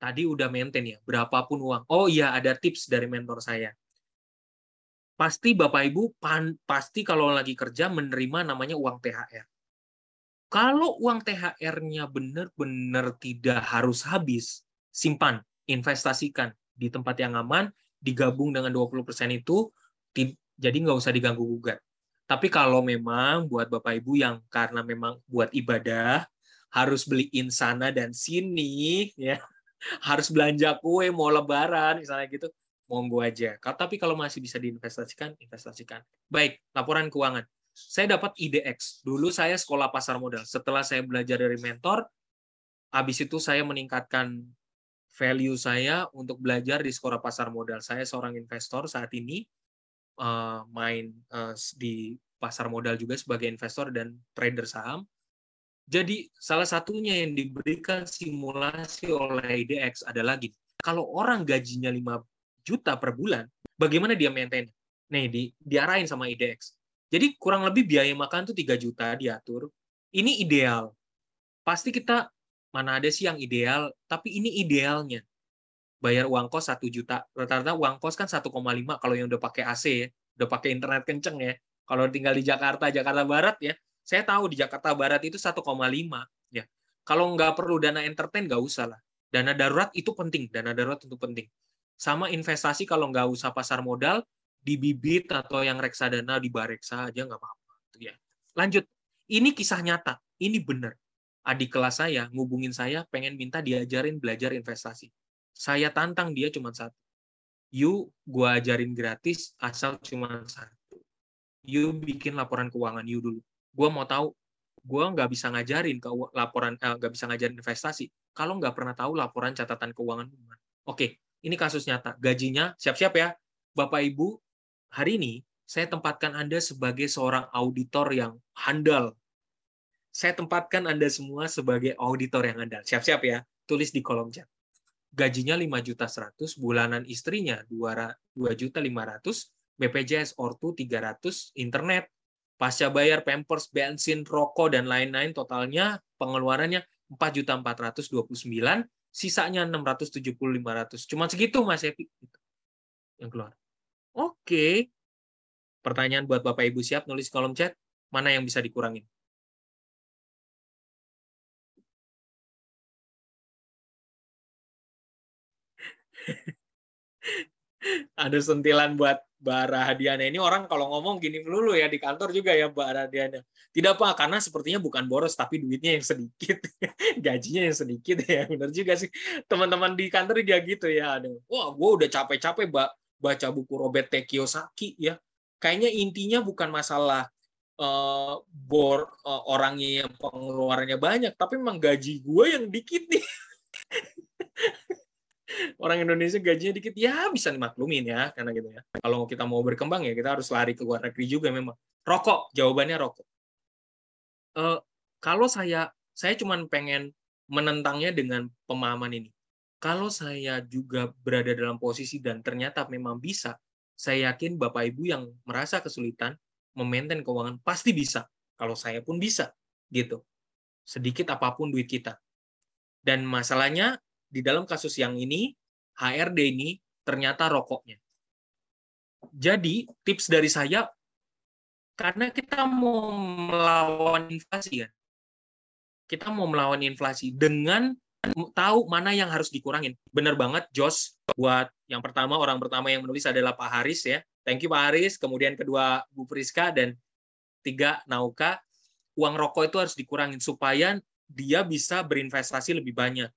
tadi udah maintain ya, berapapun uang. Oh iya, ada tips dari mentor saya. Pasti Bapak Ibu pan, pasti kalau lagi kerja menerima namanya uang THR. Kalau uang THR-nya benar-benar tidak harus habis, simpan, investasikan di tempat yang aman, digabung dengan 20% itu, jadi nggak usah diganggu gugat. Tapi kalau memang buat Bapak Ibu yang karena memang buat ibadah, harus beliin sana dan sini, ya harus belanja kue mau lebaran misalnya gitu monggo aja. Tapi kalau masih bisa diinvestasikan investasikan. Baik laporan keuangan. Saya dapat IDX dulu saya sekolah pasar modal. Setelah saya belajar dari mentor habis itu saya meningkatkan value saya untuk belajar di sekolah pasar modal. Saya seorang investor saat ini uh, main uh, di pasar modal juga sebagai investor dan trader saham jadi salah satunya yang diberikan simulasi oleh IDX adalah gini. Kalau orang gajinya 5 juta per bulan, bagaimana dia maintain? Nih, di, diarahin sama IDX. Jadi kurang lebih biaya makan tuh 3 juta diatur. Ini ideal. Pasti kita mana ada sih yang ideal, tapi ini idealnya. Bayar uang kos 1 juta. Rata-rata uang kos kan 1,5 kalau yang udah pakai AC ya, udah pakai internet kenceng ya. Kalau tinggal di Jakarta, Jakarta Barat ya, saya tahu di Jakarta Barat itu 1,5 ya. Kalau nggak perlu dana entertain nggak usah lah. Dana darurat itu penting, dana darurat itu penting. Sama investasi kalau nggak usah pasar modal di bibit atau yang reksadana di bareksa aja nggak apa-apa ya. Lanjut. Ini kisah nyata, ini benar. Adik kelas saya ngubungin saya pengen minta diajarin belajar investasi. Saya tantang dia cuma satu. You gua ajarin gratis asal cuma satu. You bikin laporan keuangan you dulu gue mau tahu gue nggak bisa ngajarin ke laporan eh, nggak eh, bisa ngajarin investasi. Kalau nggak pernah tahu laporan catatan keuangan oke ini kasus nyata. Gajinya siap-siap ya. Bapak ibu hari ini saya tempatkan anda sebagai seorang auditor yang handal. Saya tempatkan anda semua sebagai auditor yang handal. Siap-siap ya. Tulis di kolom chat. Gajinya 5 juta 100 bulanan istrinya 2 juta 500 BPJS ortu 300 internet pasca bayar pampers, bensin, rokok dan lain-lain totalnya pengeluarannya 4.429, sisanya 670 500. Cuma segitu Mas Epi yang keluar. Oke. Pertanyaan buat Bapak Ibu siap nulis kolom chat, mana yang bisa dikurangin? Ada sentilan buat Mbak Rahadiana ini orang kalau ngomong gini melulu ya di kantor juga ya Mbak Rahadiana. Tidak apa karena sepertinya bukan boros tapi duitnya yang sedikit. Gajinya yang sedikit ya. Benar juga sih. Teman-teman di kantor dia gitu ya. Aduh. Wah, gue udah capek-capek baca buku Robert T. Kiyosaki ya. Kayaknya intinya bukan masalah uh, bor uh, orangnya yang pengeluarannya banyak, tapi memang gaji gue yang dikit nih. orang Indonesia gajinya dikit ya bisa dimaklumin ya karena gitu ya. Kalau kita mau berkembang ya kita harus lari ke luar negeri juga memang. Rokok jawabannya rokok. Uh, kalau saya saya cuma pengen menentangnya dengan pemahaman ini. Kalau saya juga berada dalam posisi dan ternyata memang bisa saya yakin bapak ibu yang merasa kesulitan memaintain keuangan pasti bisa. Kalau saya pun bisa gitu. Sedikit apa pun duit kita. Dan masalahnya di dalam kasus yang ini HRD ini ternyata rokoknya. Jadi tips dari saya karena kita mau melawan inflasi kan. Kita mau melawan inflasi dengan tahu mana yang harus dikurangin. Bener banget Jos buat yang pertama orang pertama yang menulis adalah Pak Haris ya. Thank you Pak Haris, kemudian kedua Bu Priska dan tiga Nauka. Uang rokok itu harus dikurangin supaya dia bisa berinvestasi lebih banyak.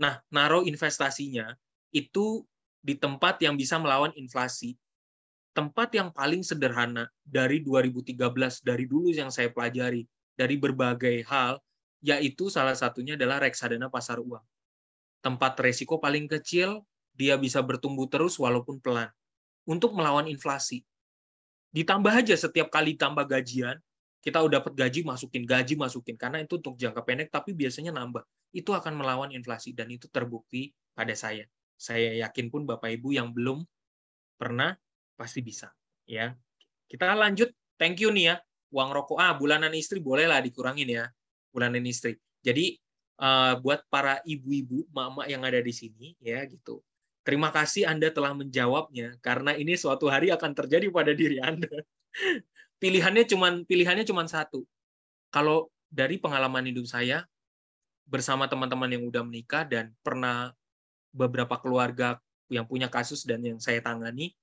Nah, naruh investasinya itu di tempat yang bisa melawan inflasi. Tempat yang paling sederhana dari 2013, dari dulu yang saya pelajari, dari berbagai hal, yaitu salah satunya adalah reksadana pasar uang. Tempat resiko paling kecil, dia bisa bertumbuh terus walaupun pelan. Untuk melawan inflasi. Ditambah aja setiap kali tambah gajian, kita udah dapat gaji, masukin gaji, masukin. Karena itu untuk jangka pendek, tapi biasanya nambah itu akan melawan inflasi dan itu terbukti pada saya. Saya yakin pun Bapak Ibu yang belum pernah pasti bisa ya. Kita lanjut. Thank you nih ya. Uang rokok ah bulanan istri bolehlah dikurangin ya. Bulanan istri. Jadi uh, buat para ibu-ibu, mama yang ada di sini, ya gitu. Terima kasih Anda telah menjawabnya karena ini suatu hari akan terjadi pada diri Anda. pilihannya cuma pilihannya cuma satu. Kalau dari pengalaman hidup saya bersama teman-teman yang udah menikah dan pernah beberapa keluarga yang punya kasus dan yang saya tangani,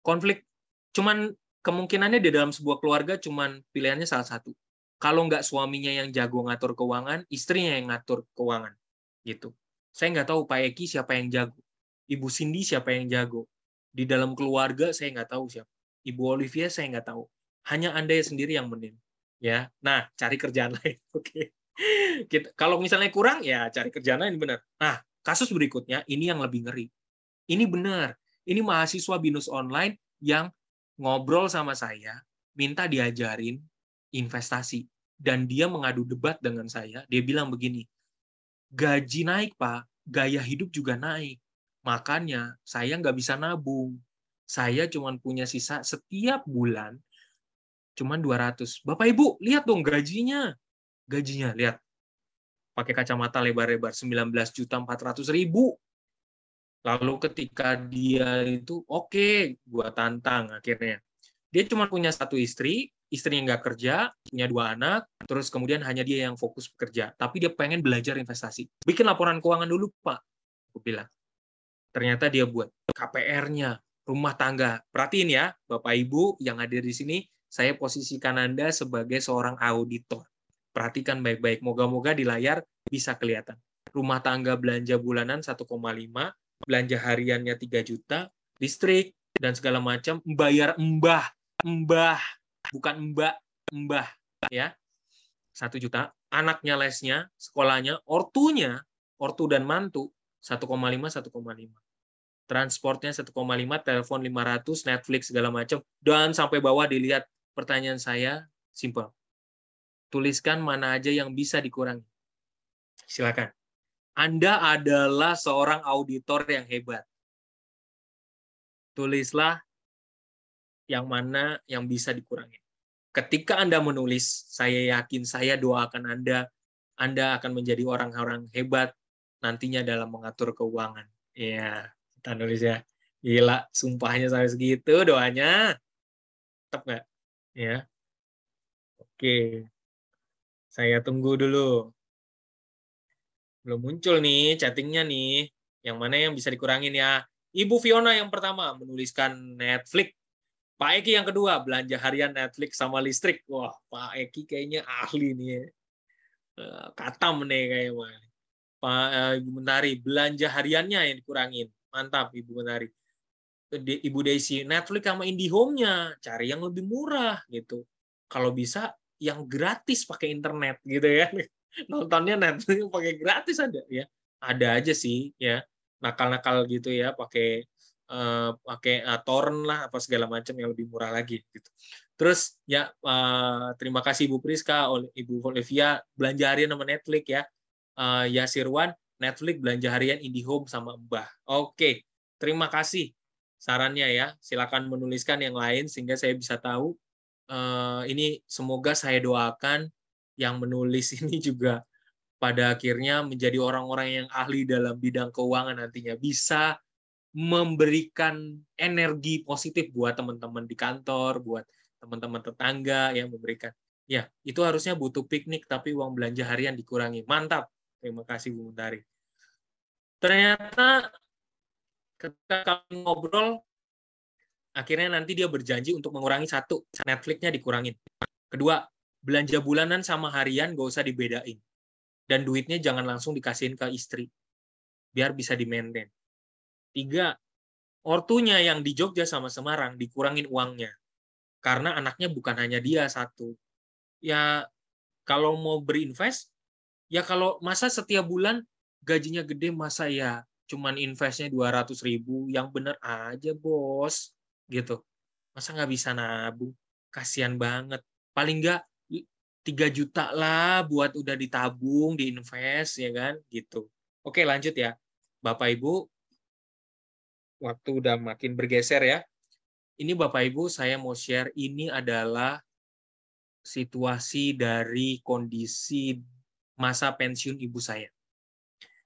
konflik cuman kemungkinannya di dalam sebuah keluarga cuman pilihannya salah satu. Kalau nggak suaminya yang jago ngatur keuangan, istrinya yang ngatur keuangan. Gitu. Saya nggak tahu Pak Eki siapa yang jago. Ibu Cindy siapa yang jago. Di dalam keluarga saya nggak tahu siapa. Ibu Olivia saya nggak tahu. Hanya Anda sendiri yang menin. Ya, nah cari kerjaan lain. Oke. Okay. kalau misalnya kurang ya cari kerjaan lain benar. Nah, kasus berikutnya ini yang lebih ngeri. Ini benar. Ini mahasiswa binus online yang ngobrol sama saya, minta diajarin investasi. Dan dia mengadu debat dengan saya, dia bilang begini, gaji naik Pak, gaya hidup juga naik. Makanya saya nggak bisa nabung. Saya cuma punya sisa setiap bulan cuma 200. Bapak Ibu, lihat dong gajinya. Gajinya, lihat. Pakai kacamata lebar-lebar 19 juta 400 ribu. Lalu ketika dia itu oke, okay, gua tantang akhirnya. Dia cuma punya satu istri, istrinya nggak kerja, punya dua anak, terus kemudian hanya dia yang fokus bekerja. Tapi dia pengen belajar investasi. Bikin laporan keuangan dulu, Pak. Aku bilang. Ternyata dia buat KPR-nya, rumah tangga. Perhatiin ya, Bapak Ibu yang hadir di sini, saya posisikan Anda sebagai seorang auditor. Perhatikan baik-baik. Moga-moga di layar bisa kelihatan. Rumah tangga belanja bulanan 1,5, belanja hariannya 3 juta, listrik, dan segala macam, membayar embah, embah, bukan mbak, mbah ya satu juta anaknya lesnya sekolahnya ortunya ortu dan mantu 1,5 1,5 transportnya 1,5 telepon 500 Netflix segala macam dan sampai bawah dilihat pertanyaan saya simple. Tuliskan mana aja yang bisa dikurangi. Silakan. Anda adalah seorang auditor yang hebat. Tulislah yang mana yang bisa dikurangi. Ketika Anda menulis, saya yakin saya doakan Anda, Anda akan menjadi orang-orang hebat nantinya dalam mengatur keuangan. Iya, kita nulis ya. Gila, sumpahnya sampai segitu doanya. Tetap nggak? Ya. Oke. Saya tunggu dulu. Belum muncul nih chattingnya nih. Yang mana yang bisa dikurangin ya. Ibu Fiona yang pertama menuliskan Netflix Pak Eki yang kedua, belanja harian Netflix sama listrik. Wah, Pak Eki kayaknya ahli nih ya. Katam nih kayaknya. Pak eh, Ibu Mentari, belanja hariannya yang dikurangin. Mantap Ibu Mentari. Ibu Desi, Netflix sama IndiHome-nya, cari yang lebih murah gitu. Kalau bisa yang gratis pakai internet gitu ya. Nontonnya Netflix pakai gratis ada ya. Ada aja sih ya. Nakal-nakal gitu ya pakai uh, pakai uh, torrent lah apa segala macam yang lebih murah lagi gitu. Terus ya uh, terima kasih Ibu Priska, Ibu Olivia belanja harian sama Netflix ya. Uh, Yasirwan Netflix belanja harian IndiHome sama Mbah. Oke, terima kasih sarannya ya. Silakan menuliskan yang lain sehingga saya bisa tahu. Uh, ini semoga saya doakan yang menulis ini juga pada akhirnya menjadi orang-orang yang ahli dalam bidang keuangan nantinya bisa memberikan energi positif buat teman-teman di kantor, buat teman-teman tetangga yang memberikan. Ya, itu harusnya butuh piknik tapi uang belanja harian dikurangi. Mantap. Terima kasih Bu Mentari. Ternyata ketika kami ngobrol akhirnya nanti dia berjanji untuk mengurangi satu, Netflixnya dikurangin. Kedua, belanja bulanan sama harian gak usah dibedain. Dan duitnya jangan langsung dikasihin ke istri. Biar bisa di-maintain. Tiga, ortunya yang di Jogja sama Semarang dikurangin uangnya. Karena anaknya bukan hanya dia satu. Ya kalau mau berinvest, ya kalau masa setiap bulan gajinya gede masa ya cuman investnya 200 ribu yang bener aja bos gitu. Masa nggak bisa nabung? Kasihan banget. Paling nggak 3 juta lah buat udah ditabung diinvest ya kan gitu. Oke lanjut ya. Bapak ibu waktu udah makin bergeser ya. Ini Bapak Ibu, saya mau share ini adalah situasi dari kondisi masa pensiun ibu saya.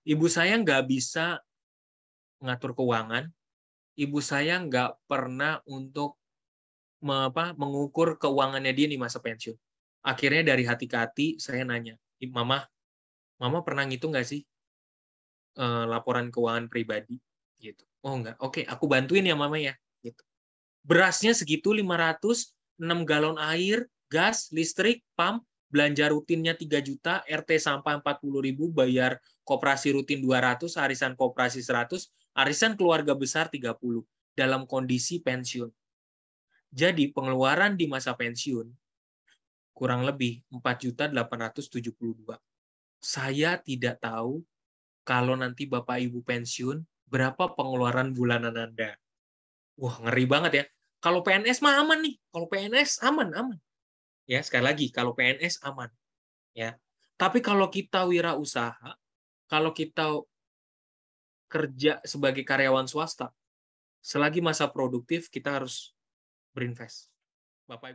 Ibu saya nggak bisa ngatur keuangan. Ibu saya nggak pernah untuk apa, mengukur keuangannya dia di masa pensiun. Akhirnya dari hati ke hati saya nanya, Mama, Mama pernah ngitung nggak sih uh, laporan keuangan pribadi? Gitu. Oh enggak, oke, aku bantuin ya Mama ya. Gitu. Berasnya segitu 500, 6 galon air, gas, listrik, pam, belanja rutinnya 3 juta, RT sampah 40 ribu, bayar koperasi rutin 200, arisan koperasi 100, arisan keluarga besar 30, dalam kondisi pensiun. Jadi pengeluaran di masa pensiun kurang lebih 4.872. Saya tidak tahu kalau nanti Bapak Ibu pensiun berapa pengeluaran bulanan Anda. Wah, ngeri banget ya. Kalau PNS mah aman nih. Kalau PNS aman, aman. Ya, sekali lagi kalau PNS aman. Ya. Tapi kalau kita wirausaha, kalau kita kerja sebagai karyawan swasta, selagi masa produktif kita harus berinvest. Bapak Ibu